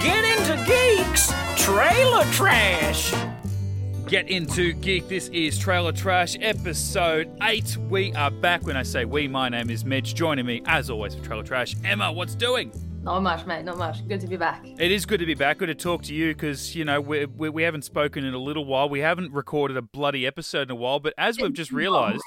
Get into Geeks Trailer Trash. Get into geek. This is Trailer Trash episode 8. We are back. When I say we, my name is Mitch. Joining me, as always, for Trailer Trash, Emma. What's doing? Not much, mate. Not much. Good to be back. It is good to be back. Good to talk to you because, you know, we, we, we haven't spoken in a little while. We haven't recorded a bloody episode in a while. But as we've just realised,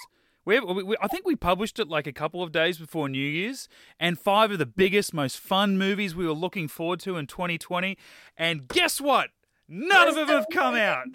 we, we, we, I think we published it like a couple of days before New Year's, and five of the biggest, most fun movies we were looking forward to in 2020. And guess what? None of them have come out.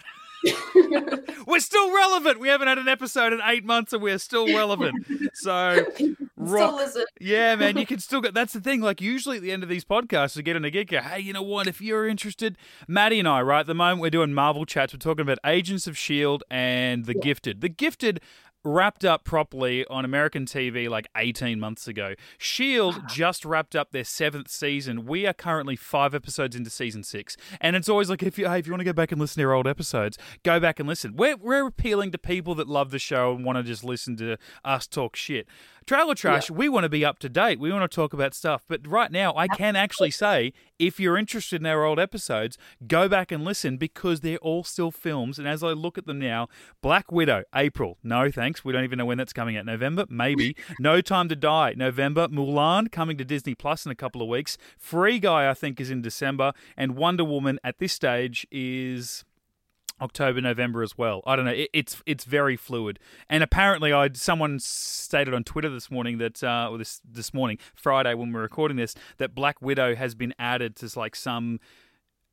we're still relevant. We haven't had an episode in eight months, and we're still relevant. So, rock. Yeah, man, you can still get. That's the thing. Like usually at the end of these podcasts, we get in a gig. Hey, you know what? If you're interested, Maddie and I, right at the moment, we're doing Marvel chats. We're talking about Agents of Shield and The Gifted. The Gifted wrapped up properly on American TV like 18 months ago. Shield ah. just wrapped up their seventh season. We are currently five episodes into season six, and it's always like if you hey, if you want to go back and listen to our old episodes, go back and listen. We're we're appealing to people that love the show and want to just listen to us talk shit. Trailer Trash, we want to be up to date. We want to talk about stuff. But right now, I can actually say if you're interested in our old episodes, go back and listen because they're all still films. And as I look at them now, Black Widow, April. No thanks. We don't even know when that's coming out. November, maybe. no Time to Die, November. Mulan coming to Disney Plus in a couple of weeks. Free Guy, I think, is in December. And Wonder Woman at this stage is. October, November as well. I don't know. It, it's it's very fluid. And apparently, I someone stated on Twitter this morning that, uh, or this this morning, Friday when we're recording this, that Black Widow has been added to like some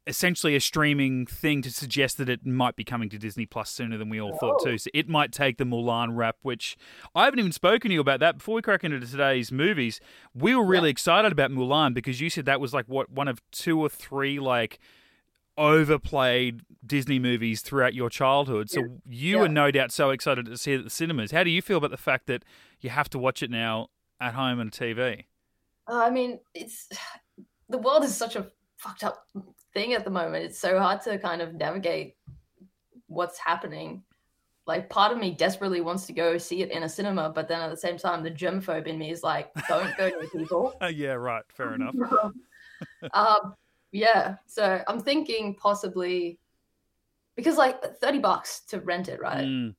essentially a streaming thing to suggest that it might be coming to Disney Plus sooner than we all thought too. So it might take the Mulan rap, which I haven't even spoken to you about that before we crack into today's movies. We were really excited about Mulan because you said that was like what one of two or three like overplayed Disney movies throughout your childhood. So you Yeah. are no doubt so excited to see it at the cinemas. How do you feel about the fact that you have to watch it now at home on TV? Uh, I mean, it's the world is such a fucked up thing at the moment. It's so hard to kind of navigate what's happening. Like, part of me desperately wants to go see it in a cinema, but then at the same time, the germaphobe in me is like, don't go near people. Yeah, right. Fair enough. um, yeah, so I'm thinking possibly because like 30 bucks to rent it, right? Mm,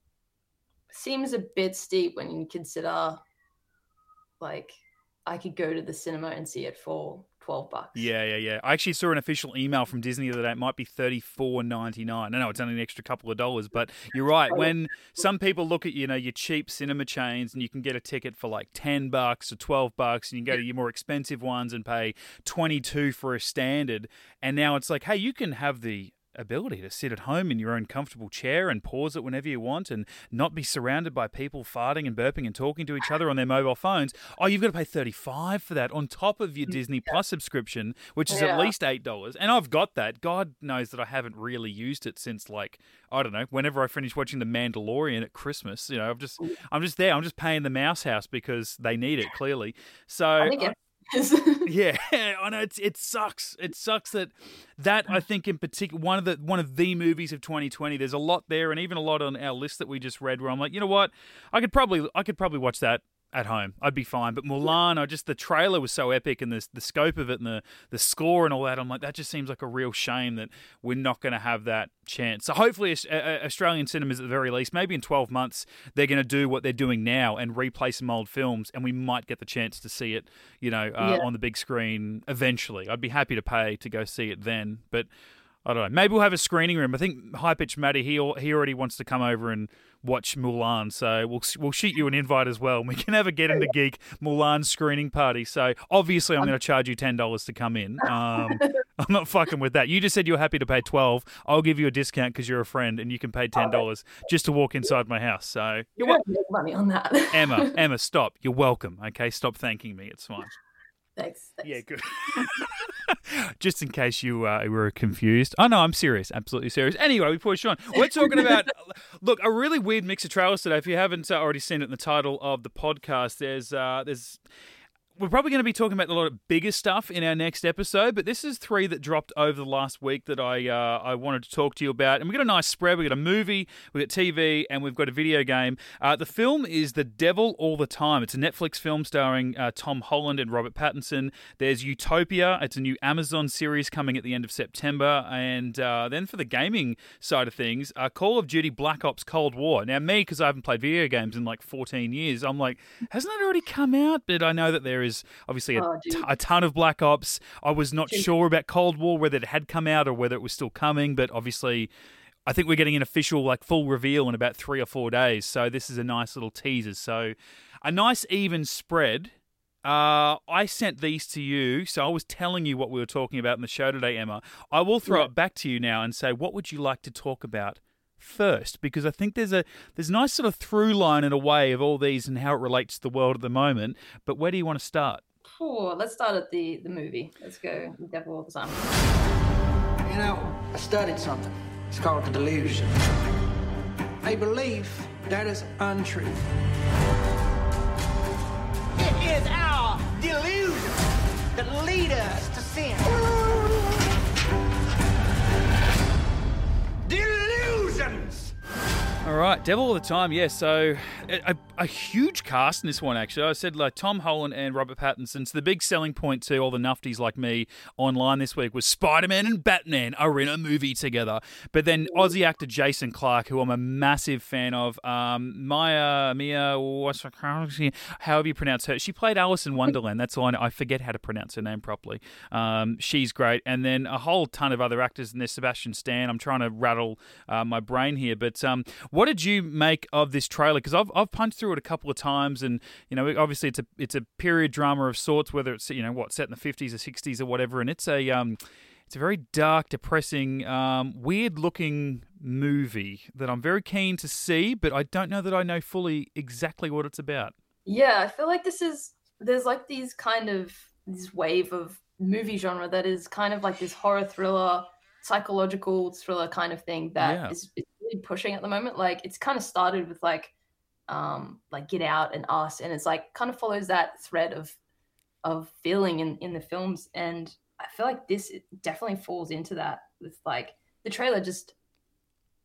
Seems a bit steep when you consider like I could go to the cinema and see it for 12 bucks. yeah, yeah, yeah. I actually saw an official email from Disney the other day. It might be thirty four ninety nine. I know it's only an extra couple of dollars, but you're right. When some people look at you know your cheap cinema chains and you can get a ticket for like ten bucks or twelve bucks, and you go to your more expensive ones and pay twenty two for a standard, and now it's like, hey, you can have the ability to sit at home in your own comfortable chair and pause it whenever you want and not be surrounded by people farting and burping and talking to each other on their mobile phones. Oh, you've got to pay 35 for that on top of your Disney Plus subscription, which is at least $8. And I've got that. God knows that I haven't really used it since like I don't know, whenever I finish watching The Mandalorian at Christmas, you know, I'm just I'm just there. I'm just paying the mouse house because they need it clearly. So Yeah, I know it's, it sucks. It sucks that that I think in particular one of the one of the movies of 2020. There's a lot there, and even a lot on our list that we just read. Where I'm like, you know what, I could probably I could probably watch that at home. I'd be fine. But Mulan, I just the trailer was so epic, and the the scope of it, and the the score and all that. I'm like, that just seems like a real shame that we're not going to have that chance. So hopefully, Australian cinemas at the very least, maybe in 12 months, they're going to do what they're doing now and replay some old films, and we might get the chance to see it, you know, uh, Yeah. on the big screen eventually. I'd be happy to pay to go see it then, but. I don't know. Maybe we'll have a screening room. I think High Pitch Matty he he already wants to come over and watch Mulan, so we'll we'll shoot you an invite as well. and We can have a get into geek Mulan screening party. So obviously, I'm going to charge you ten dollars to come in. Um, I'm not fucking with that. You just said you were happy to pay twelve. I'll give you a discount because you're a friend, and you can pay ten dollars just to walk inside my house. So you won't make money on that. Emma, Emma, stop. You're welcome. Okay, stop thanking me. It's fine. thanks, thanks. Yeah, good. Just in case you uh, were confused. Oh, no, I'm serious. Absolutely serious. Anyway, we push on. We're talking about, look, a really weird mix of trailers today. If you haven't uh, already seen it in the title of the podcast, there's, uh, there's, we're probably going to be talking about a lot of bigger stuff in our next episode, but this is three that dropped over the last week that I uh, I wanted to talk to you about. And we got a nice spread. We got a movie, we got TV, and we've got a video game. Uh, the film is The Devil All the Time. It's a Netflix film starring uh, Tom Holland and Robert Pattinson. There's Utopia. It's a new Amazon series coming at the end of September. And uh, then for the gaming side of things, uh, Call of Duty Black Ops Cold War. Now me, because I haven't played video games in like 14 years, I'm like, hasn't it already come out? But I know that there is obviously a, Oh, dude. t- a ton of Black Ops. I was not Dude. sure about Cold War whether it had come out or whether it was still coming, but obviously. I think we're getting an official, like, full reveal in about three or four days. So this is a nice little teaser. So, a nice even spread. Uh, I sent these to you, so I was telling you what we were talking about in the show today, Emma. I will throw Yeah. it back to you now and say, what would you like to talk about first? Because I think there's a there's a nice sort of through line in a way of all these and how it relates to the world at the moment. But where do you want to start? Phew, let's start at the the movie. Let's go Devil All the Time. You know, I studied something. It's called the delusion. A belief that is untrue. It is our delusion that lead us to sin. All right, Devil all the time. Yeah, so a, a, a huge cast in this one. Actually, I said like Tom Holland and Robert Pattinson. So the big selling point to all the nufties like me online this week was Spider Man and Batman are in a movie together. But then Aussie actor Jason Clarke, who I'm a massive fan of, um, Maya Mia, what's her, however you pronounce her, she played Alice in Wonderland. That's all I know. I forget how to pronounce her name properly. Um, she's great, and then a whole ton of other actors in there. Sebastian Stan. I'm trying to rattle uh, my brain here, but um, what did you make of this trailer? Because I've, I've punched through it a couple of times, and you know, obviously it's a it's a period drama of sorts, whether it's you know what set in the 50s or 60s or whatever, and it's a um, it's a very dark, depressing, um, weird looking movie that I'm very keen to see, but I don't know that I know fully exactly what it's about. Yeah, I feel like this is there's like these kind of this wave of movie genre that is kind of like this horror thriller, psychological thriller kind of thing that Yeah. is really pushing at the moment. Like it's kind of started with like um like Get Out and Us, and it's like kind of follows that thread of of feeling in in the films, and I feel like this definitely falls into that. With like the trailer just.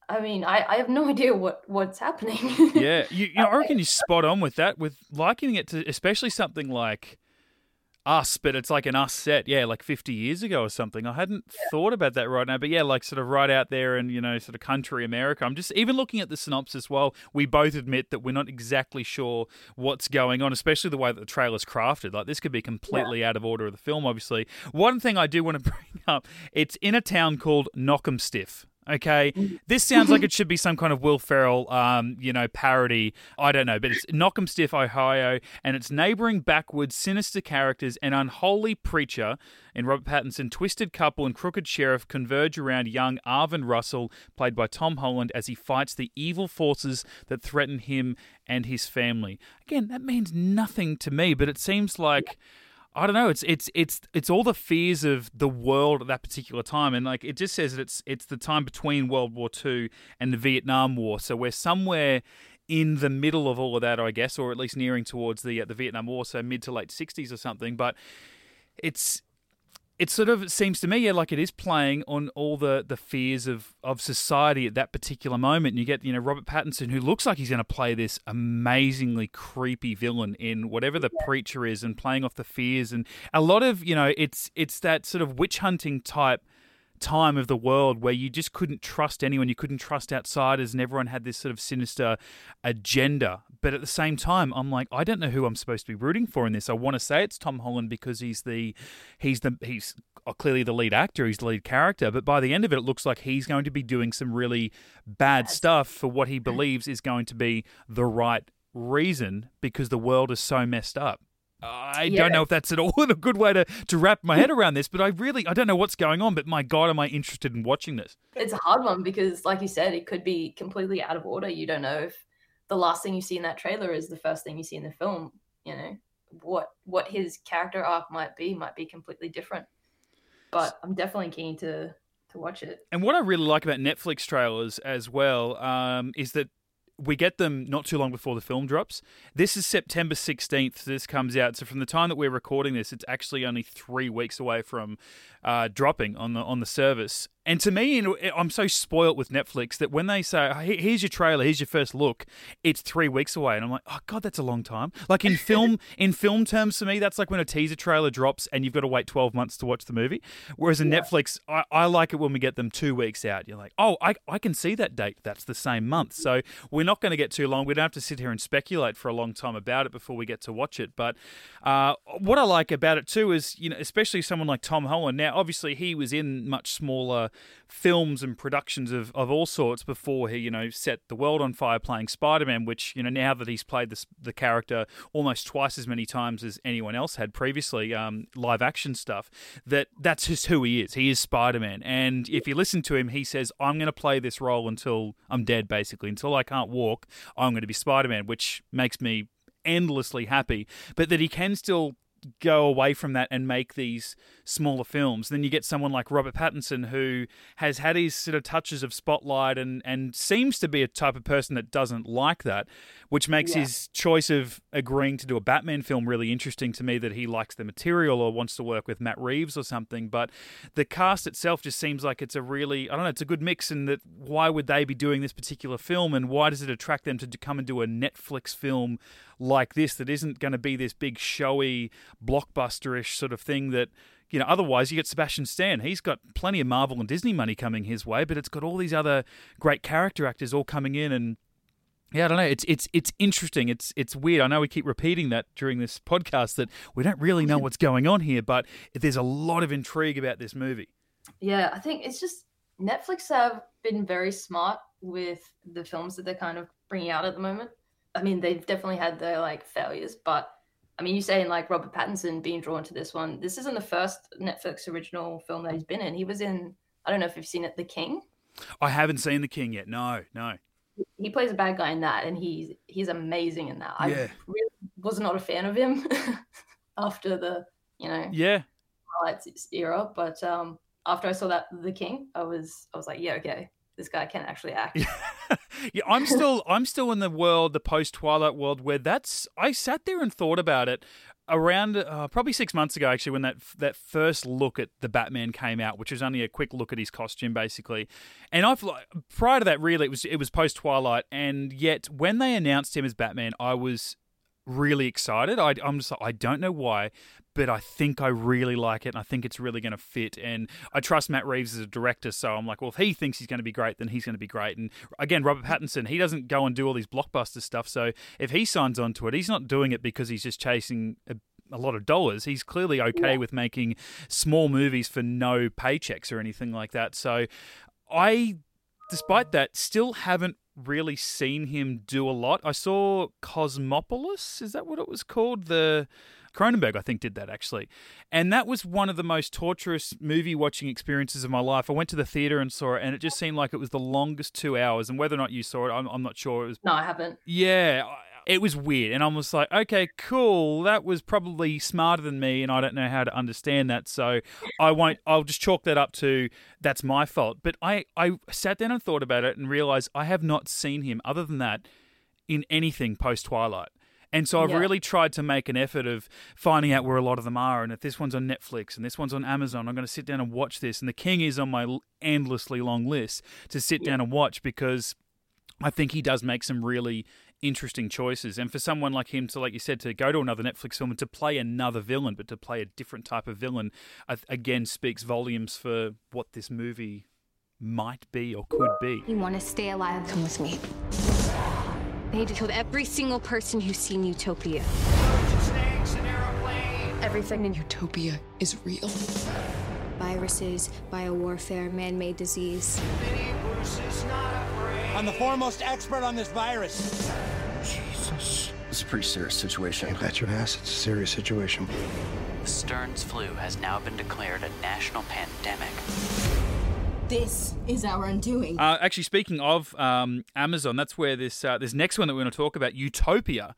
I mean, I, I have no idea what, what's happening. yeah, you, you know, I reckon you're spot on with that. With likening it to, especially something like Us, but it's like an Us set, yeah, like 50 years ago or something. I hadn't thought about that right now, but yeah, like sort of right out there in you know sort of country America. I'm just even looking at the synopsis. well, we both admit that we're not exactly sure what's going on, especially the way that the trailer's crafted. Like this could be completely out of order of the film. Obviously, one thing I do want to bring up: it's in a town called Knockemstiff. Okay, this sounds like it should be some kind of Will Ferrell, um, you know, parody. I don't know, but it's Knockemstiff, Ohio, and its neighboring backwoods, sinister characters, an unholy preacher, and Robert Pattinson, twisted couple, and crooked sheriff converge around young Arvin Russell, played by Tom Holland, as he fights the evil forces that threaten him and his family. Again, that means nothing to me, but it seems like. I don't know. It's it's it's it's all the fears of the world at that particular time, and like it just says that it's it's the time between World War Two and the Vietnam War. So we're somewhere in the middle of all of that, I guess, or at least nearing towards the uh, the Vietnam War, so mid to late sixties or something. But it's it sort of seems to me, yeah, like it is playing on all the, the fears of, of society at that particular moment. And you get, you know, Robert Pattinson, who looks like he's going to play this amazingly creepy villain in whatever the preacher is, and playing off the fears and a lot of, you know, it's it's that sort of witch hunting type time of the world where you just couldn't trust anyone, you couldn't trust outsiders, and everyone had this sort of sinister agenda. But at the same time, I'm like, I don't know who I'm supposed to be rooting for in this. I want to say it's Tom Holland because he's the, he's the, he's uh, clearly the lead actor, he's the lead character. But by the end of it, it looks like he's going to be doing some really bad stuff for what he mm-hmm. believes is going to be the right reason because the world is so messed up. I Yeah. don't know if that's at all a good way to, to wrap my head around this, but I really I don't know what's going on. But my God, am I interested in watching this? it's a hard one because like you said it could be completely out of order you don't know if the last thing you see in that trailer is the first thing you see in the film you know what what his character arc might be might be completely different but i'm definitely keen to to watch it And what I really like about Netflix trailers as well um, is that we get them not too long before the film drops. This is September 16th. This comes out. So from the time that we're recording this, it's actually only three weeks away from uh, dropping on the on the service. And to me, I'm so spoilt with Netflix that when they say, "Here's your trailer, here's your first look," it's three weeks away, and I'm like, "Oh God, that's a long time." Like in film, in film terms, for me, that's like when a teaser trailer drops and you've got to wait 12 months to watch the movie. Whereas in yeah. Netflix, I, I, like it when we get them two weeks out. You're like, "Oh, I, I can see that date. That's the same month." So we're not going to get too long. We don't have to sit here and speculate for a long time about it before we get to watch it. But uh, what I like about it too is, you know, especially someone like Tom Holland. Now, obviously, he was in much smaller films and productions of, of all sorts before he, you know, set the world on fire playing Spider Man, which, you know, now that he's played this, the character almost twice as many times as anyone else had previously, um, live action stuff, that that's just who he is. He is Spider Man. And if you listen to him, he says, I'm going to play this role until I'm dead, basically. Until I can't walk, I'm going to be Spider Man, which makes me endlessly happy, but that he can still go away from that and make these smaller films. Then you get someone like Robert Pattinson who has had his sort of touches of spotlight and and seems to be a type of person that doesn't like that, which makes yeah. his choice of agreeing to do a Batman film really interesting to me that he likes the material or wants to work with Matt Reeves or something. But the cast itself just seems like it's a really I don't know, it's a good mix and that why would they be doing this particular film and why does it attract them to come and do a Netflix film like this that isn't going to be this big showy blockbusterish sort of thing that you know otherwise you get Sebastian Stan he's got plenty of Marvel and Disney money coming his way but it's got all these other great character actors all coming in and yeah, I don't know. It's it's it's interesting. It's it's weird. I know we keep repeating that during this podcast that we don't really know what's going on here, but there's a lot of intrigue about this movie. Yeah, I think it's just Netflix have been very smart with the films that they're kind of bringing out at the moment. I mean, they've definitely had their like failures, but I mean, you saying like Robert Pattinson being drawn to this one. This isn't the first Netflix original film that he's been in. He was in. I don't know if you've seen it, The King. I haven't seen The King yet. No, no. He plays a bad guy in that, and he's he's amazing in that. I yeah. really was not a fan of him after the you know yeah highlights era, but um after I saw that The King, I was I was like, yeah, okay, this guy can actually act. yeah, I'm still I'm still in the world, the post Twilight world, where that's. I sat there and thought about it around uh, probably six months ago, actually, when that that first look at the Batman came out, which was only a quick look at his costume, basically. And I've prior to that, really, it was it was post Twilight, and yet when they announced him as Batman, I was really excited. I, am just I don't know why, but I think I really like it and I think it's really going to fit. And I trust Matt Reeves as a director, so I'm like, well, if he thinks he's going to be great, then he's going to be great. And again, Robert Pattinson, he doesn't go and do all these blockbuster stuff. So if he signs on to it, he's not doing it because he's just chasing a, a lot of dollars. He's clearly okay yeah. with making small movies for no paychecks or anything like that. So I, despite that, still haven't really seen him do a lot. I saw Cosmopolis, is that what it was called? The Cronenberg, I think, did that actually. And that was one of the most torturous movie watching experiences of my life. I went to the theater and saw it, and it just seemed like it was the longest two hours. And whether or not you saw it, I'm, I'm not sure. It was. No, I haven't. Yeah. It was weird, and I was like, "Okay, cool. That was probably smarter than me, and I don't know how to understand that, so I won't. I'll just chalk that up to that's my fault." But I, I sat down and thought about it, and realized I have not seen him other than that in anything post Twilight. And so I've yeah. really tried to make an effort of finding out where a lot of them are. And if this one's on Netflix and this one's on Amazon, I'm going to sit down and watch this. And The King is on my endlessly long list to sit yeah. down and watch because I think he does make some really interesting choices. And for someone like him to, like you said, to go to another Netflix film and to play another villain, but to play a different type of villain, again speaks volumes for what this movie might be or could be. You want to stay alive? Come with me. They need killed every single person who's seen Utopia. Everything in Utopia is real. Viruses, biowarfare, man-made disease. I'm the foremost expert on this virus. Jesus. It's a pretty serious situation. I bet your ass it's a serious situation. The Stearns flu has now been declared a national pandemic. This is our undoing. Uh, actually, speaking of um, Amazon, that's where this uh, this next one that we're going to talk about, Utopia,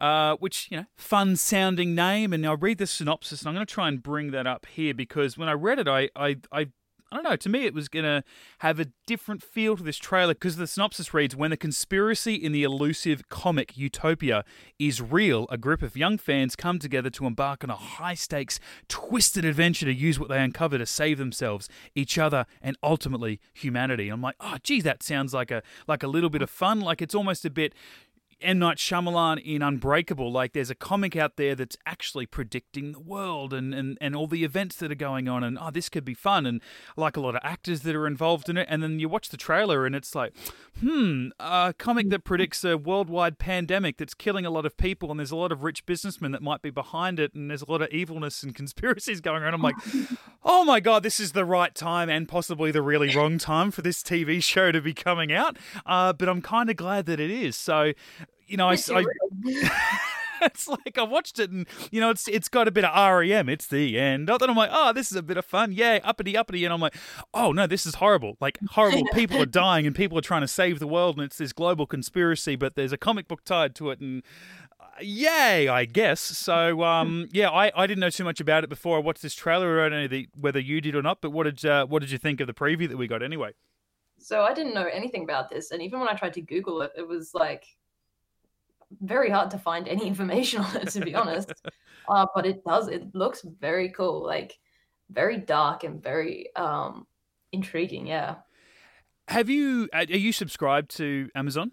uh, which you know, fun sounding name. And I'll read the synopsis, and I'm going to try and bring that up here because when I read it, I I, I I don't know. To me, it was going to have a different feel to this trailer because the synopsis reads When the conspiracy in the elusive comic Utopia is real, a group of young fans come together to embark on a high stakes, twisted adventure to use what they uncover to save themselves, each other, and ultimately humanity. I'm like, oh, geez, that sounds like a like a little bit of fun. Like it's almost a bit M. Night Shyamalan in Unbreakable, like there's a comic out there that's actually predicting the world and, and, and all the events that are going on, and oh, this could be fun, and like a lot of actors that are involved in it. And then you watch the trailer, and it's like, hmm, a comic that predicts a worldwide pandemic that's killing a lot of people, and there's a lot of rich businessmen that might be behind it, and there's a lot of evilness and conspiracies going on. I'm like, oh my god, this is the right time and possibly the really wrong time for this TV show to be coming out. Uh, but I'm kind of glad that it is. So you know, I, I it's like I watched it and you know it's it's got a bit of REM. It's the end. Then I'm like, oh, this is a bit of fun. Yay, uppity uppity. And I'm like, oh no, this is horrible. Like horrible. People are dying and people are trying to save the world and it's this global conspiracy. But there's a comic book tied to it and. Uh, yay, I guess. So, um, yeah, I, I didn't know too much about it before I watched this trailer. I don't know the, whether you did or not, but what did uh, what did you think of the preview that we got anyway? So I didn't know anything about this, and even when I tried to Google it, it was like very hard to find any information on it, to be honest. Uh, but it does. It looks very cool, like very dark and very um, intriguing. Yeah. Have you? Are you subscribed to Amazon?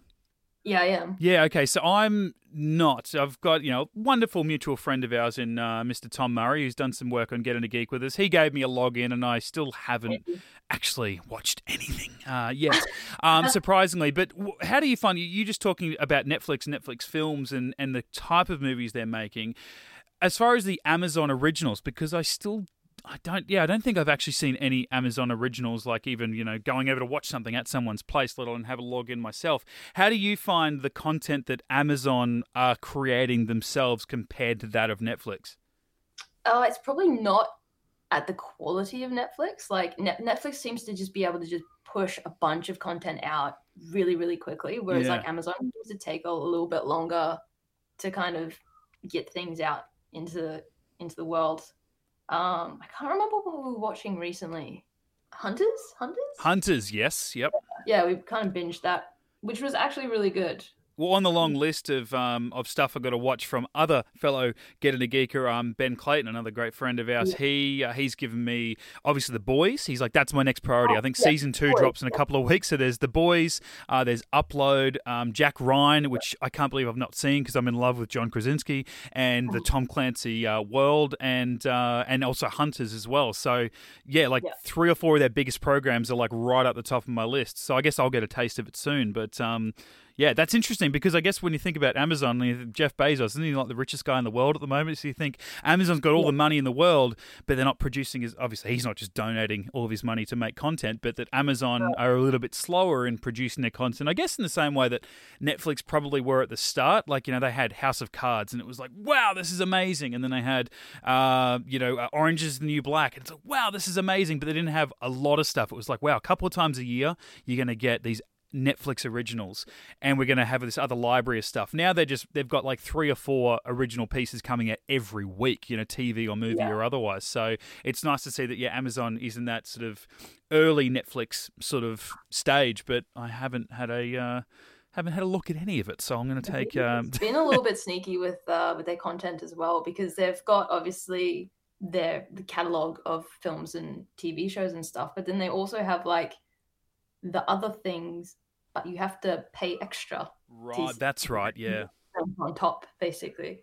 Yeah, I am. Yeah, okay. So I'm not. I've got, you know, a wonderful mutual friend of ours in uh, Mr. Tom Murray who's done some work on Getting a Geek with us. He gave me a login and I still haven't actually watched anything uh, yet, um, surprisingly. But how do you find, you you just talking about Netflix, Netflix films and, and the type of movies they're making. As far as the Amazon originals, because I still I don't. Yeah, I don't think I've actually seen any Amazon originals. Like even you know going over to watch something at someone's place, let alone have a log in myself. How do you find the content that Amazon are creating themselves compared to that of Netflix? Oh, it's probably not at the quality of Netflix. Like Net- Netflix seems to just be able to just push a bunch of content out really, really quickly, whereas yeah. like Amazon seems to take a little bit longer to kind of get things out into into the world. Um, I can't remember what we were watching recently. Hunters, Hunters, Hunters. Yes, yep. Yeah, we kind of binged that, which was actually really good well, on the long list of um, of stuff I've got to watch from other fellow Getting a Geeker, um, Ben Clayton, another great friend of ours. Yeah. He uh, he's given me obviously the boys. He's like that's my next priority. Oh, I think yeah, season two boys, drops in a couple of weeks. So there's the boys. Uh, there's Upload, um, Jack Ryan, which I can't believe I've not seen because I'm in love with John Krasinski, and the oh. Tom Clancy uh, world, and uh, and also Hunters as well. So yeah, like yeah. three or four of their biggest programs are like right up the top of my list. So I guess I'll get a taste of it soon. But um, yeah, that's interesting because I guess when you think about Amazon, Jeff Bezos isn't he like the richest guy in the world at the moment? So you think Amazon's got all the money in the world, but they're not producing his. Obviously, he's not just donating all of his money to make content, but that Amazon are a little bit slower in producing their content. I guess in the same way that Netflix probably were at the start. Like you know, they had House of Cards, and it was like, wow, this is amazing. And then they had, uh, you know, uh, Orange is the New Black, and it's like, wow, this is amazing. But they didn't have a lot of stuff. It was like, wow, a couple of times a year, you're going to get these Netflix originals, and we're going to have this other library of stuff. Now they're just they've got like three or four original pieces coming out every week, you know, TV or movie yeah. or otherwise. So it's nice to see that yeah, Amazon is in that sort of early Netflix sort of stage, but I haven't had a. Uh, haven't had a look at any of it, so I'm going to take. Um... Been a little bit sneaky with uh, with their content as well because they've got obviously their the catalog of films and TV shows and stuff, but then they also have like the other things, but you have to pay extra. Right, that's right. Yeah. On top, basically.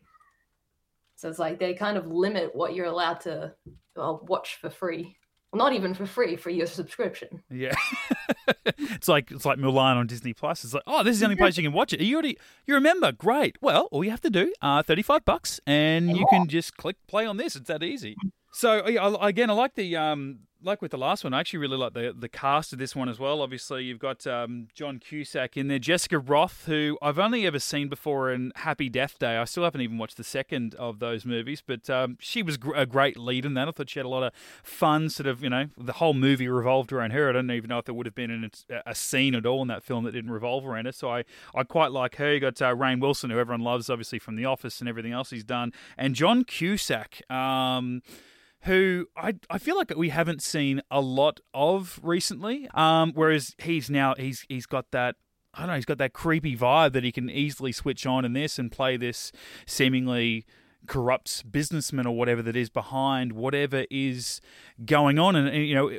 So it's like they kind of limit what you're allowed to well, watch for free. Well, not even for free for your subscription. Yeah, it's like it's like Mulan on Disney Plus. It's like, oh, this is the only place you can watch it. You already you remember? Great. Well, all you have to do, uh, thirty five bucks, and you can just click play on this. It's that easy. So again, I like the um, like with the last one, I actually really like the the cast of this one as well. Obviously, you've got um, John Cusack in there, Jessica Rothe, who I've only ever seen before in Happy Death Day. I still haven't even watched the second of those movies, but um, she was a great lead in that. I thought she had a lot of fun, sort of, you know, the whole movie revolved around her. I don't even know if there would have been a scene at all in that film that didn't revolve around her. So I, I quite like her. You got uh, Rainn Wilson, who everyone loves, obviously from The Office and everything else he's done, and John Cusack. Um, who I I feel like we haven't seen a lot of recently. Um, whereas he's now he's he's got that I don't know, he's got that creepy vibe that he can easily switch on in this and play this seemingly corrupt businessman or whatever that is behind whatever is going on and, and you know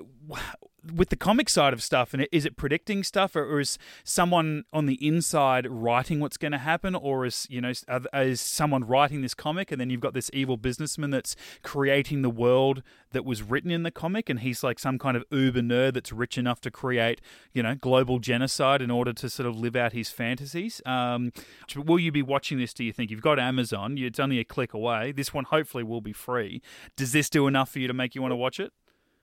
with the comic side of stuff, and is it predicting stuff, or, is someone on the inside writing what's going to happen, or is you know is someone writing this comic, and then you've got this evil businessman that's creating the world that was written in the comic, and he's like some kind of uber nerd that's rich enough to create you know global genocide in order to sort of live out his fantasies. Um, will you be watching this? Do you think you've got Amazon? It's only a click away. This one hopefully will be free. Does this do enough for you to make you want to watch it?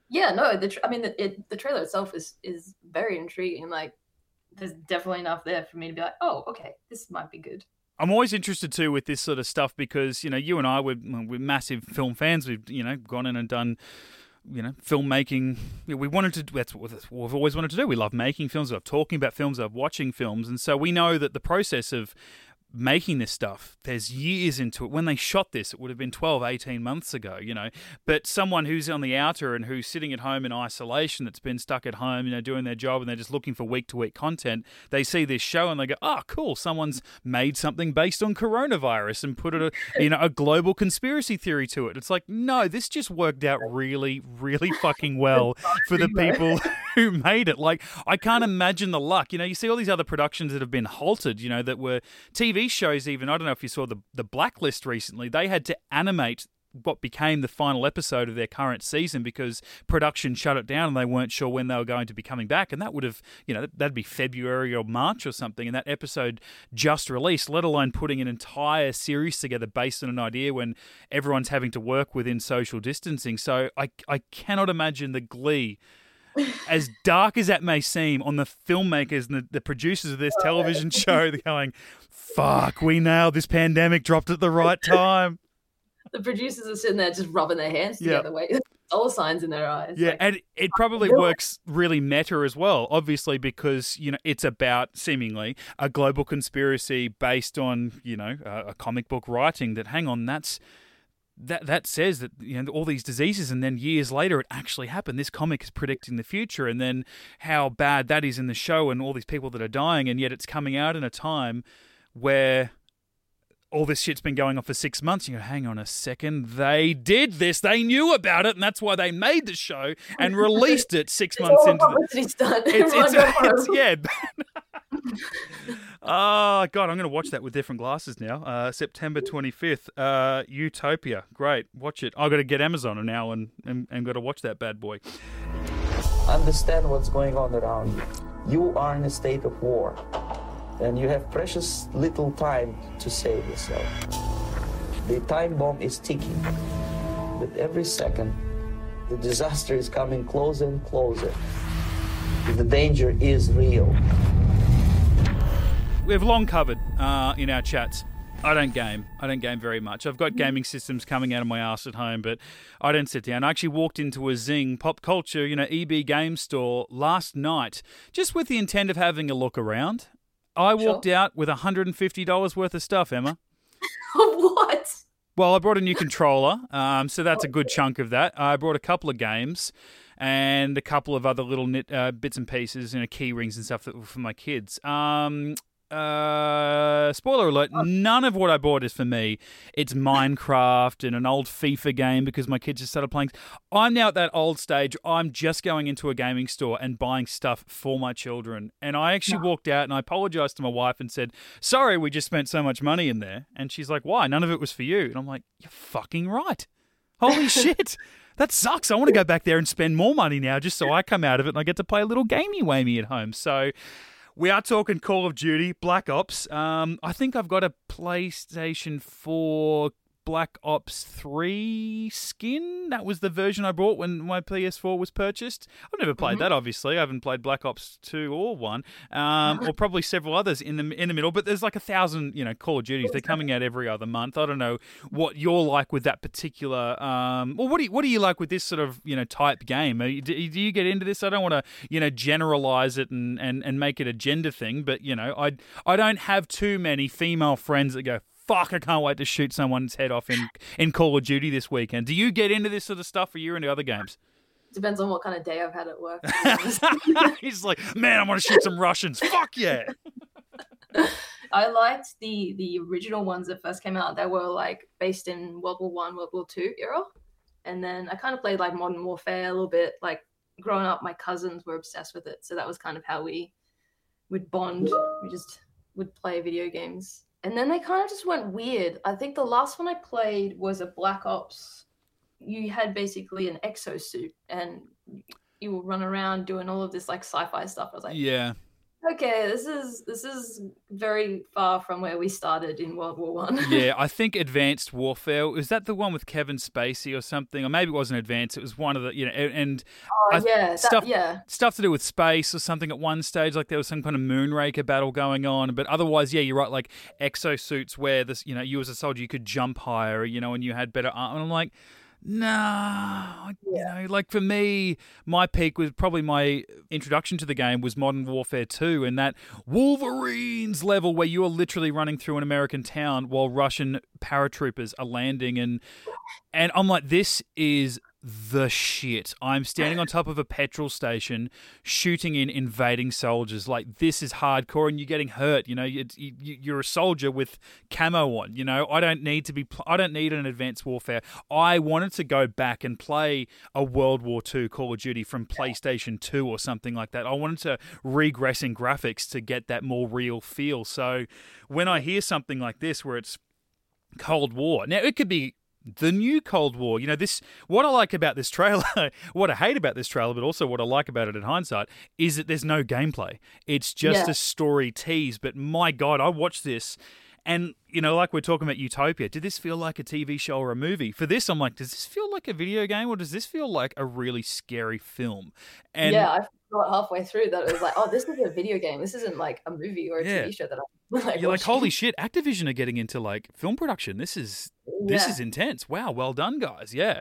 Yeah, no, the tra- I mean, the, it, the trailer itself is is very intriguing. Like, there's definitely enough there for me to be like, oh, okay, this might be good. I'm always interested too with this sort of stuff because you know you and I we're, we're massive film fans. We've you know gone in and done you know filmmaking. We wanted to. That's what we've always wanted to do. We love making films. We love talking about films. We love watching films, and so we know that the process of making this stuff. There's years into it. When they shot this, it would have been 12, 18 months ago, you know. But someone who's on the outer and who's sitting at home in isolation, that's been stuck at home, you know, doing their job and they're just looking for week to week content, they see this show and they go, oh, cool, someone's made something based on coronavirus and put it, a, you know, a global conspiracy theory to it. It's like, no, this just worked out really, really fucking well for the people who made it. Like, I can't imagine the luck. You know, you see all these other productions that have been halted, you know, that were TV shows. Even I don't know if you saw the the Blacklist recently. They had to animate what became the final episode of their current season because production shut it down and they weren't sure when they were going to be coming back and that would have you know that'd be February or March or something and that episode just released let alone putting an entire series together based on an idea when everyone's having to work within social distancing so I I cannot imagine the glee as dark as that may seem, on the filmmakers and the, the producers of this television show, they're going, fuck, we nailed this pandemic, dropped at the right time. The producers are sitting there just rubbing their hands together, yeah. wait, all signs in their eyes. Yeah, like, and it probably works really meta as well, obviously, because, you know, it's about seemingly a global conspiracy based on, you know, a, a comic book writing that, hang on, that's that that says that you know all these diseases and then years later it actually happened this comic is predicting the future and then how bad that is in the show and all these people that are dying and yet it's coming out in a time where all this shit's been going on for six months. You go, hang on a second. They did this. They knew about it, and that's why they made the show and released it six months into the. It's, it's, it's, yeah. oh God, I'm going to watch that with different glasses now. Uh, September 25th, uh, Utopia. Great, watch it. I've got to get Amazon now and and, and got to watch that bad boy. Understand what's going on around you. You are in a state of war, and you have precious little time to save yourself. The time bomb is ticking. With every second, the disaster is coming closer and closer. The danger is real we've long covered uh, in our chats. I don't game. I don't game very much. I've got gaming systems coming out of my ass at home, but I don't sit down. I actually walked into a Zing pop culture, you know, EB game store last night, just with the intent of having a look around. I walked sure. out with $150 worth of stuff, Emma. what? Well, I brought a new controller, um, so that's a good chunk of that. I brought a couple of games and a couple of other little knit, uh, bits and pieces, you know, key rings and stuff for my kids. Um, uh, spoiler alert, none of what I bought is for me. It's Minecraft and an old FIFA game because my kids just started playing. I'm now at that old stage. I'm just going into a gaming store and buying stuff for my children. And I actually no. walked out and I apologized to my wife and said, Sorry, we just spent so much money in there. And she's like, Why? None of it was for you. And I'm like, You're fucking right. Holy shit. That sucks. I want to go back there and spend more money now just so I come out of it and I get to play a little gamey wamey at home. So we are talking Call of Duty, Black Ops. Um, I think I've got a PlayStation 4 Black Ops 3 skin. That was the version I bought when my PS4 was purchased. I've never played mm-hmm. that, obviously. I haven't played Black Ops 2 or 1, um, or probably several others in the in the middle. But there's like a thousand, you know, Call of Duties. They're coming out every other month. I don't know what you're like with that particular. Um, well, what do you, what do you like with this sort of you know type game? Do, do you get into this? I don't want to you know generalize it and, and, and make it a gender thing, but you know, I I don't have too many female friends that go fuck, I can't wait to shoot someone's head off in in Call of Duty this weekend. Do you get into this sort of stuff, or you're into other games? Depends on what kind of day I've had at work. He's like, man, I want to shoot some Russians. Fuck yeah. I liked the the original ones that first came out. They were like based in World War One, World War Two era, and then I kind of played like Modern Warfare a little bit. Like growing up, my cousins were obsessed with it, so that was kind of how we would bond. We just would play video games, and then they kind of just went weird. I think the last one I played was a Black Ops. You had basically an exosuit, and you would run around doing all of this like sci-fi stuff. I was like, Yeah. Okay, this is this is very far from where we started in World War One. yeah, I think Advanced Warfare was that the one with Kevin Spacey or something, or maybe it wasn't Advanced. It was one of the you know, and Oh, I- yeah, that- stuff yeah. stuff to do with space or something at one stage. Like there was some kind of Moonraker battle going on, but otherwise, yeah, you're right. Like exosuits where this, you know, you as a soldier you could jump higher, you know, and you had better armor. And I'm like. No, you know, like for me, my peak was probably my introduction to the game was Modern Warfare 2 and that Wolverines level where you are literally running through an American town while Russian paratroopers are landing and and I'm like this is the shit. I'm standing on top of a petrol station shooting in invading soldiers. Like this is hardcore and you're getting hurt, you know, you, you, you're a soldier with camo on, you know. I don't need to be I don't need an advanced warfare. I wanted to go back and play a World War II Call of Duty from PlayStation 2 or something like that. I wanted to regress in graphics to get that more real feel. So when I hear something like this where it's Cold War. Now it could be the new Cold War. You know, this what I like about this trailer, what I hate about this trailer, but also what I like about it in hindsight, is that there's no gameplay. It's just Yeah. a story tease. But my God, I watched this and you know, like we're talking about Utopia, did this feel like a TV show or a movie? For this, I'm like, does this feel like a video game or does this feel like a really scary film? And yeah, I thought halfway through that it was like, oh, this is a video game. This isn't like a movie or a Yeah. TV show that I'm like, you're like, holy shit, Activision are getting into like film production. This is this Yeah. is intense. Wow, well done, guys. Yeah,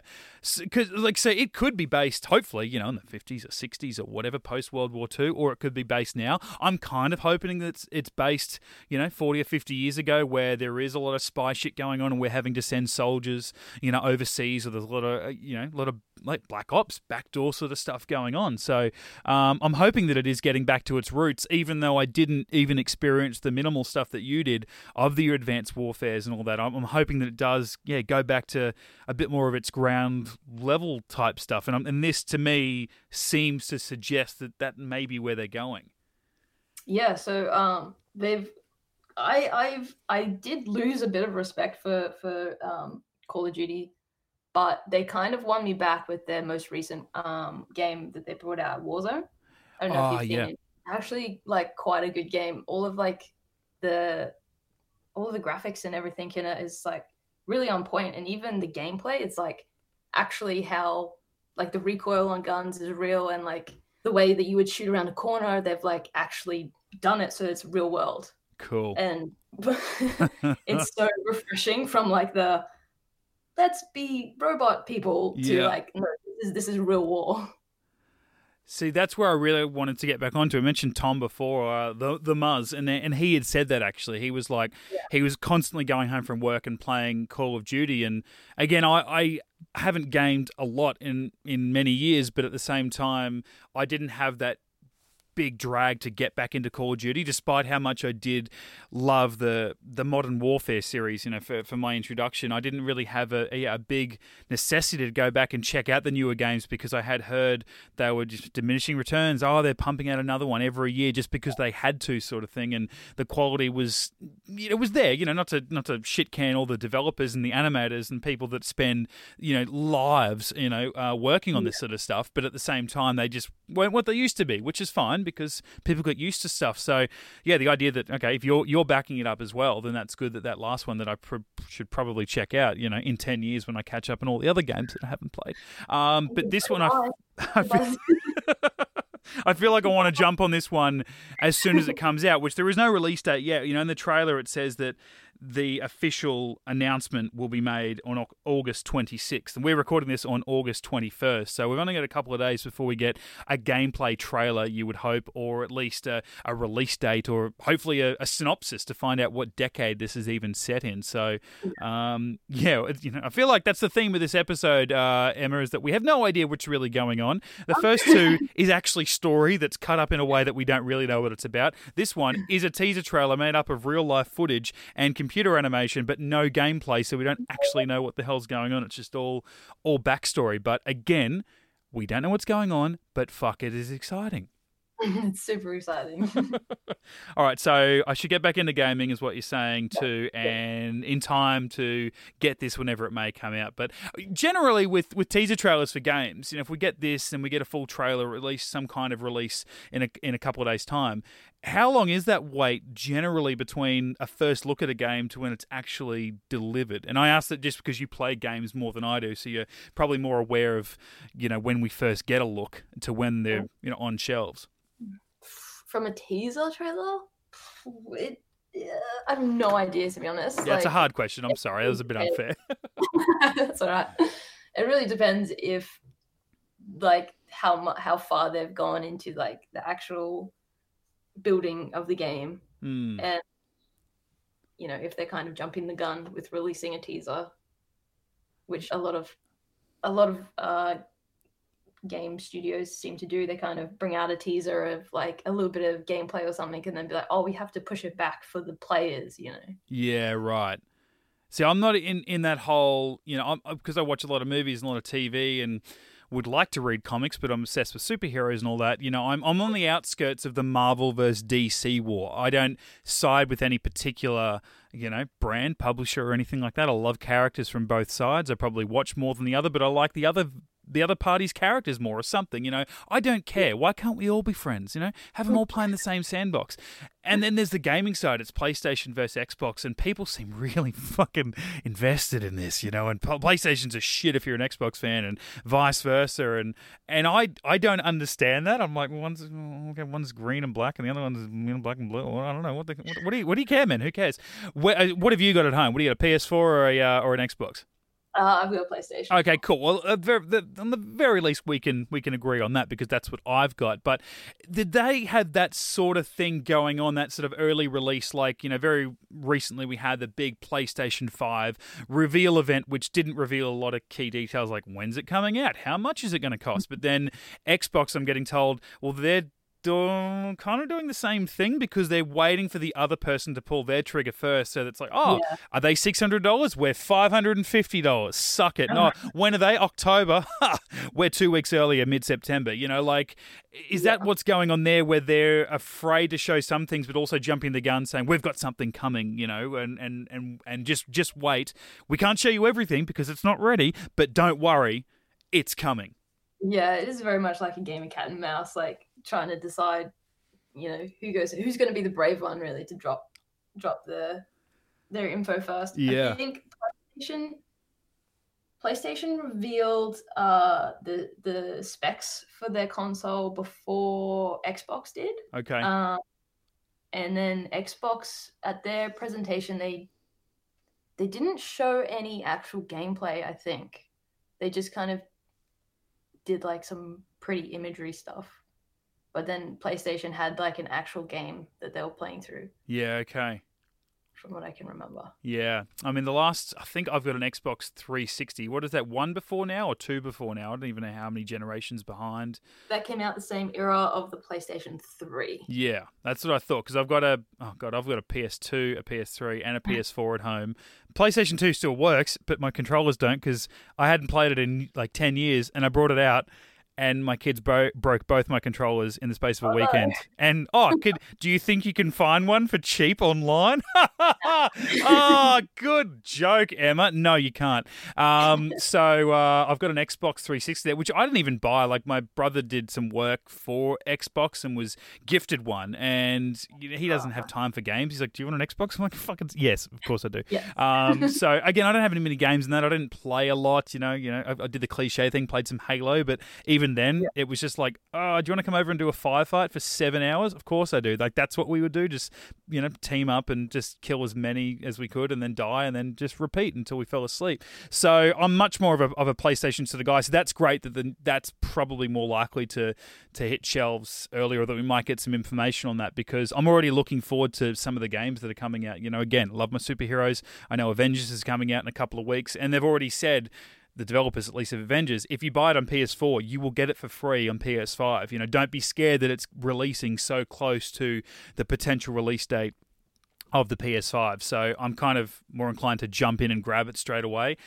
because like say it could be based, hopefully, you know, in the fifties or sixties or whatever, post World War Two, or it could be based now. I'm kind of hoping that it's, it's based, you know, forty or fifty years ago, where there is a lot of spy shit going on, and we're having to send soldiers, you know, overseas, or there's a lot of, uh, you know, a lot of like black ops, backdoor sort of stuff going on. So um, I'm hoping that it is getting back to its roots, even though I didn't even experience the minimal stuff that you did of the advanced warfares and all that. I'm, I'm hoping that it does, yeah, go back to a bit more of its ground level type stuff. And, I'm, and this, to me, seems to suggest that that may be where they're going. Yeah, so um, they've, I, I've, I did lose a bit of respect for for um, Call of Duty, but they kind of won me back with their most recent um game that they brought out, Warzone. I don't know Oh, if you've seen yeah. it. Actually, like quite a good game. All of like the, all the graphics and everything in it is like really on point, and even the gameplay, it's like actually how like the recoil on guns is real, and like the way that you would shoot around a corner, they've like actually done it so it's real world Cool. and it's so refreshing from like the let's be robot people to Yeah. like no this is this is real war See, that's where I really wanted to get back onto. I mentioned Tom before, uh, the the Muzz, and and he had said that actually. He was like, he was constantly going home from work and playing Call of Duty. And again, I, I haven't gamed a lot in in many years, but at the same time, I didn't have that big drag to get back into Call of Duty, despite how much I did love the the Modern Warfare series. You know, for, for my introduction, I didn't really have a, a a big necessity to go back and check out the newer games because I had heard they were just diminishing returns. Oh, they're pumping out another one every year just because they had to, sort of thing. And the quality was it was there. You know, not to not to shit can all the developers and the animators and people that spend you know lives you know uh, working on this sort of stuff, but at the same time they just weren't what they used to be, which is fine because people get used to stuff. So yeah, the idea that okay, if you're you're backing it up as well, then that's good. That that last one that I pr- should probably check out. You know, in ten years when I catch up on all the other games that I haven't played. Um, but this one I. I feel, I feel like I want to jump on this one as soon as it comes out, which there is no release date yet. You know, in the trailer it says that the official announcement will be made on August 26th. And we're recording this on August 21st. So we've only got a couple of days before we get a gameplay trailer, you would hope, or at least a, a release date or hopefully a, a synopsis to find out what decade this is even set in. So, um, yeah, you know, I feel like that's the theme of this episode, uh, Emma, is that we have no idea what's really going on. The first two is actually story that's cut up in a way that we don't really know what it's about. This one is a teaser trailer made up of real life footage and computer animation, but no gameplay, so we don't actually know what the hell's going on. It's just all all backstory. But again, we don't know what's going on, but fuck, it is exciting. it's super exciting. All right, so I should get back into gaming, is what you're saying too, and in time to get this whenever it may come out. But generally, with with teaser trailers for games, you know, if we get this and we get a full trailer, or at least some kind of release in a in a couple of days' time, how long is that wait generally between a first look at a game to when it's actually delivered? And I ask that just because you play games more than I do, so you're probably more aware of, you know, when we first get a look to when they're you know on shelves. From a teaser trailer, it, yeah, I have no idea to be honest. Yeah, it's a hard question. I'm sorry, that was a bit unfair. That's all right. It really depends if, like, how how far they've gone into like the actual building of the game, Hmm. and you know if they're kind of jumping the gun with releasing a teaser, which a lot of a lot of uh, game studios seem to do. They kind of bring out a teaser of like a little bit of gameplay or something, and then be like, "Oh, we have to push it back for the players," you know. Yeah, right. See, I'm not in in that whole, you know, because I watch a lot of movies and a lot of TV and would like to read comics, but I'm obsessed with superheroes and all that. You know, I'm I'm on the outskirts of the Marvel versus DC war. I don't side with any particular, you know, brand, publisher, or anything like that. I love characters from both sides. I probably watch more than the other, but I like the other the other party's characters more or something. You know, I don't care. Why can't we all be friends? You know, have them all play in the same sandbox. And then there's the gaming side. It's PlayStation versus Xbox, and people seem really fucking invested in this. You know, and PlayStation's a shit if you're an Xbox fan, and vice versa. And and I I don't understand that. I'm like, one's okay, one's green and black, and the other one's you know, black and blue. I don't know what the what, what do you what do you care, man? Who cares? What, uh, what have you got at home? What do you got? A PS4 or a uh, or an Xbox? Uh, I've got a PlayStation. Okay, cool. Well, at ver- the, on the very least, we can we can agree on that because that's what I've got. But did they have that sort of thing going on? That sort of early release, like you know, very recently we had the big PlayStation Five reveal event, which didn't reveal a lot of key details, like when's it coming out, how much is it going to cost. But then Xbox, I'm getting told, well, they're do- kind of doing the same thing because they're waiting for the other person to pull their trigger first. So it's like, oh, Yeah. are they six hundred dollars? We're five hundred and fifty dollars. Suck it. No, when are they? October. We're two weeks earlier, mid September. You know, like, is that what's going on there? Where they're afraid to show some things, but also jumping the gun, saying we've got something coming. You know, and and and and just just wait. We can't show you everything because it's not ready, but don't worry, it's coming. Yeah, it is very much like a game of cat and mouse, like trying to decide, you know, who goes, who's going to be the brave one, really, to drop, drop the their info first. Yeah. I think PlayStation, PlayStation revealed uh the the specs for their console before Xbox did. Okay. Um, and then Xbox at their presentation they they didn't show any actual gameplay. I think they just kind of did like some pretty imagery stuff. But then PlayStation had like an actual game that they were playing through, yeah. Okay. from what I can remember. Yeah, I mean the last. I think I've got an Xbox 360. What is that? One before now or two before now? I don't even know how many generations behind. That came out the same era of the PlayStation 3. Yeah, that's what I thought because I've got a oh god, I've got a PS2, a PS3, and a PS4 at home. PlayStation 2 still works, but my controllers don't because I hadn't played it in like 10 years, and I brought it out. And my kids bro- broke both my controllers in the space of a weekend. And oh, could, do you think you can find one for cheap online? oh, good joke, Emma. No, you can't. Um, so uh, I've got an Xbox 360 there, which I didn't even buy. Like my brother did some work for Xbox and was gifted one, and he doesn't have time for games. He's like, "Do you want an Xbox?" I'm like, "Fucking yes, of course I do." Yeah. Um, so again, I don't have any many games in that. I didn't play a lot. You know, you know, I, I did the cliche thing, played some Halo, but even even then, it was just like, oh, do you want to come over and do a firefight for seven hours? Of course I do. Like that's what we would do. Just you know, team up and just kill as many as we could, and then die, and then just repeat until we fell asleep. So I'm much more of a, of a PlayStation sort of guy. So that's great that the, that's probably more likely to to hit shelves earlier, or that we might get some information on that because I'm already looking forward to some of the games that are coming out. You know, again, love my superheroes. I know Avengers is coming out in a couple of weeks, and they've already said the developers at least of Avengers, if you buy it on PS4, you will get it for free on PS5. You know, don't be scared that it's releasing so close to the potential release date of the PS5. So I'm kind of more inclined to jump in and grab it straight away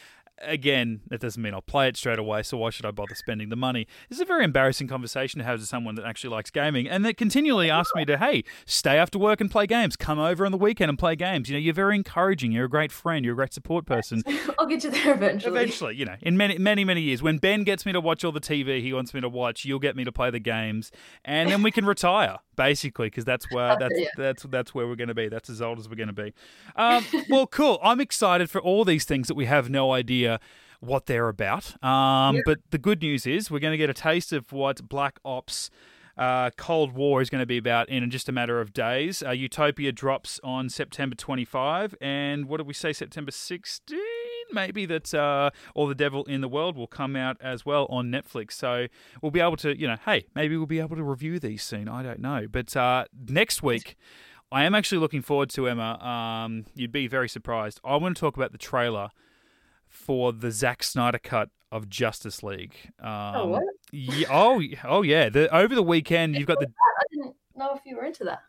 again, that doesn't mean I'll play it straight away, so why should I bother spending the money? This is a very embarrassing conversation to have with someone that actually likes gaming and that continually asks me to, hey, stay after work and play games. Come over on the weekend and play games. You know, you're very encouraging. You're a great friend. You're a great support person. I'll get you there eventually. Eventually, you know, in many, many, many years. When Ben gets me to watch all the TV he wants me to watch, you'll get me to play the games, and then we can retire basically because that's where that's that's that's where we're going to be. That's as old as we're going to be. Um, well, cool. I'm excited for all these things that we have no idea what they're about. Um, Yeah. But the good news is we're going to get a taste of what Black Ops. Uh, Cold War is going to be about in just a matter of days. Uh, Utopia drops on September 25, and what did we say? September 16? Maybe that uh, All the Devil in the World will come out as well on Netflix. So we'll be able to, you know, hey, maybe we'll be able to review these soon. I don't know. But uh, next week, I am actually looking forward to Emma. Um, you'd be very surprised. I want to talk about the trailer for the Zack Snyder cut of Justice League. Um, Oh, what? Yeah, oh, oh yeah. The, over the weekend, you've got the. I didn't know if you were into that.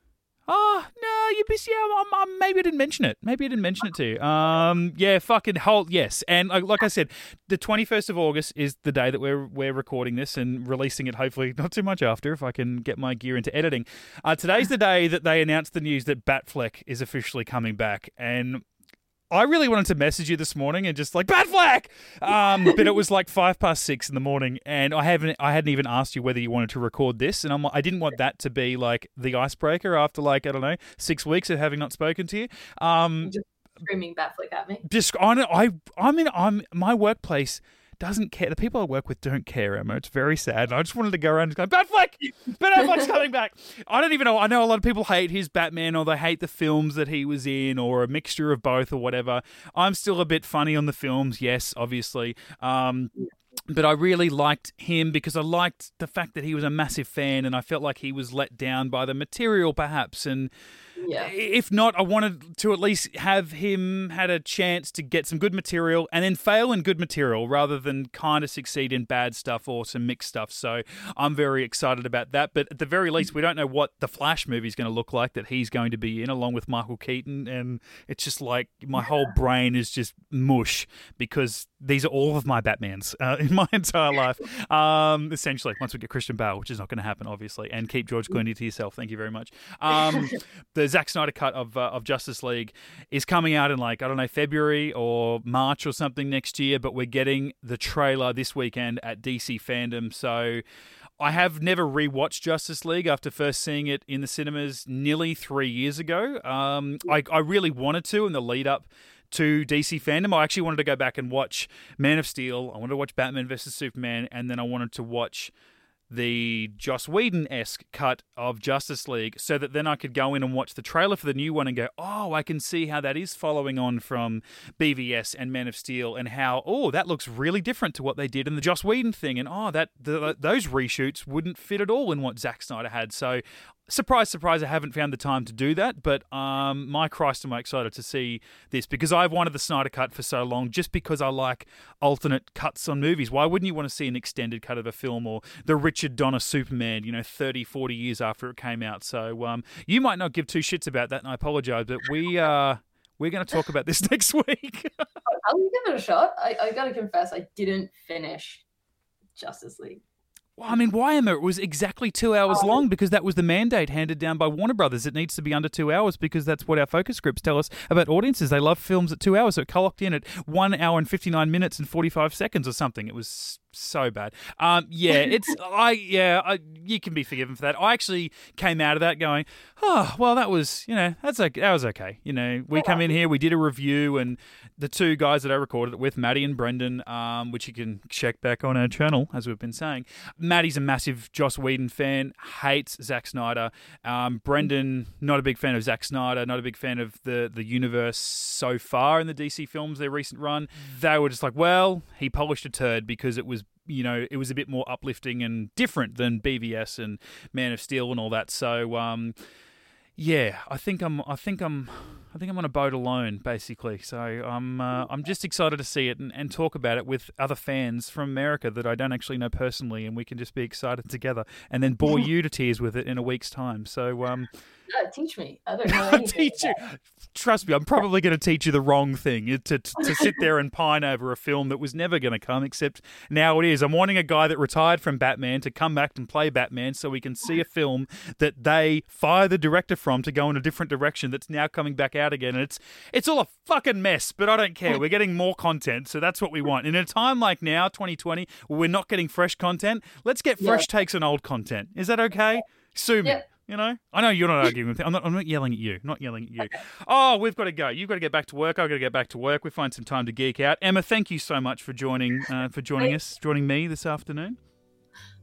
Oh no, you be yeah. I'm, I'm, maybe I didn't mention it. Maybe I didn't mention it to you. Um, yeah, fucking whole yes. And like, like I said, the 21st of August is the day that we're we're recording this and releasing it. Hopefully, not too much after if I can get my gear into editing. Uh, today's the day that they announced the news that Batfleck is officially coming back, and I really wanted to message you this morning and just like Batfleck, um, but it was like five past six in the morning, and I haven't, I hadn't even asked you whether you wanted to record this, and I'm, I didn't want that to be like the icebreaker after like I don't know six weeks of having not spoken to you. Um, Just screaming Batfleck at me. just I, I, I mean, I'm my workplace doesn't care. The people I work with don't care, Emma. It's very sad. And I just wanted to go around and go! Ben Affleck's coming back! I don't even know. I know a lot of people hate his Batman or they hate the films that he was in or a mixture of both or whatever. I'm still a bit funny on the films, yes, obviously. Um, but I really liked him because I liked the fact that he was a massive fan and I felt like he was let down by the material, perhaps. And Yeah. if not, I wanted to at least have him had a chance to get some good material and then fail in good material rather than kind of succeed in bad stuff or some mixed stuff. So I'm very excited about that. But at the very least, we don't know what the Flash movie is going to look like that he's going to be in, along with Michael Keaton. And it's just like my whole brain is just mush because these are all of my Batmans uh, in my entire life. Um, essentially, once we get Christian Bale, which is not going to happen, obviously, and keep George Clooney to yourself. Thank you very much. Um, the Zack Snyder cut of uh, of Justice League is coming out in like I don't know February or March or something next year, but we're getting the trailer this weekend at DC FanDome. So. I have never rewatched Justice League after first seeing it in the cinemas nearly three years ago. Um, I, I really wanted to in the lead up to DC FanDome. I actually wanted to go back and watch Man of Steel. I wanted to watch Batman vs Superman, and then I wanted to watch the Joss Whedon esque cut of Justice League so that then I could go in and watch the trailer for the new one and go, oh, I can see how that is following on from BVS and Man of Steel and how, oh, that looks really different to what they did in the Joss Whedon thing. And oh, that the, those reshoots wouldn't fit at all in what Zack Snyder had. So surprise, surprise, I haven't found the time to do that. But um, my Christ, am I excited to see this because I've wanted the Snyder cut for so long just because I like alternate cuts on movies. Why wouldn't you want to see an extended cut of a film or the Richard Donner Superman, you know, 30, 40 years after it came out? So um, you might not give two shits about that, and I apologize, but we. Uh, we're going to talk about this next week. I'll give it a shot. I, I gotta confess, I didn't finish Justice League. Well, I mean, why, Emma? It was exactly two hours oh. long because that was the mandate handed down by Warner Brothers. It needs to be under two hours because that's what our focus groups tell us about audiences. They love films at two hours, so it clocked in at one hour and 59 minutes and 45 seconds or something. It was so bad. Um, yeah, it's I yeah, I, you can be forgiven for that. I actually came out of that going, oh well, that was you know that's okay, that was okay. You know, we come in here, we did a review, and the two guys that I recorded it with, Maddie and Brendan, um, which you can check back on our channel as we've been saying. Maddie's a massive Joss Whedon fan, hates Zack Snyder. Um, Brendan, not a big fan of Zack Snyder, not a big fan of the the universe so far in the DC films, their recent run. They were just like, well, he polished a turd because it was you know, it was a bit more uplifting and different than BVS and Man of Steel and all that. So, um, yeah, I think I'm, I think I'm, I think I'm on a boat alone, basically. So I'm, uh, I'm just excited to see it and, and talk about it with other fans from America that I don't actually know personally, and we can just be excited together, and then bore you to tears with it in a week's time. So, um, No, teach me. I don't know. teach you. Trust me, I'm probably going to teach you the wrong thing eh, to, to, to sit there and pine over a film that was never going to come, except now it is. I'm wanting a guy that retired from Batman to come back and play Batman so we can see a film that they fire the director from to go in a different direction that's now coming back out again. And it's, it's all a fucking mess, but I don't care. We're getting more content, so that's what we want. In a time like now, 2020, where we're not getting fresh content, let's get fresh takes on old content. Is that okay? Sue me. Yeah. You know, I know you're not arguing with me. I'm not. I'm not yelling at you. I'm not yelling at you. Oh, we've got to go. You've got to get back to work. I've got to get back to work. We find some time to geek out. Emma, thank you so much for joining. Uh, for joining us, joining me this afternoon.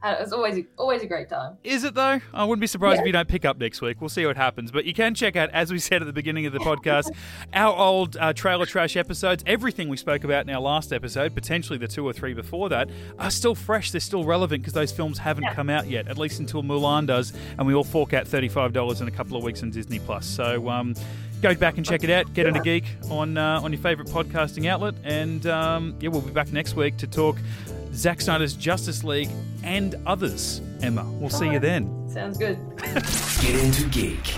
Uh, It's always always a great time. Is it though? I wouldn't be surprised if you don't pick up next week. We'll see what happens. But you can check out, as we said at the beginning of the podcast, our old uh, trailer trash episodes. Everything we spoke about in our last episode, potentially the two or three before that, are still fresh. They're still relevant because those films haven't come out yet, at least until Mulan does, and we all fork out thirty-five dollars in a couple of weeks on Disney Plus. So. Um, Go back and check it out. Get into Geek on uh, on your favorite podcasting outlet, and um, yeah, we'll be back next week to talk Zack Snyder's Justice League and others. Emma, we'll see you then. Sounds good. Get into geek.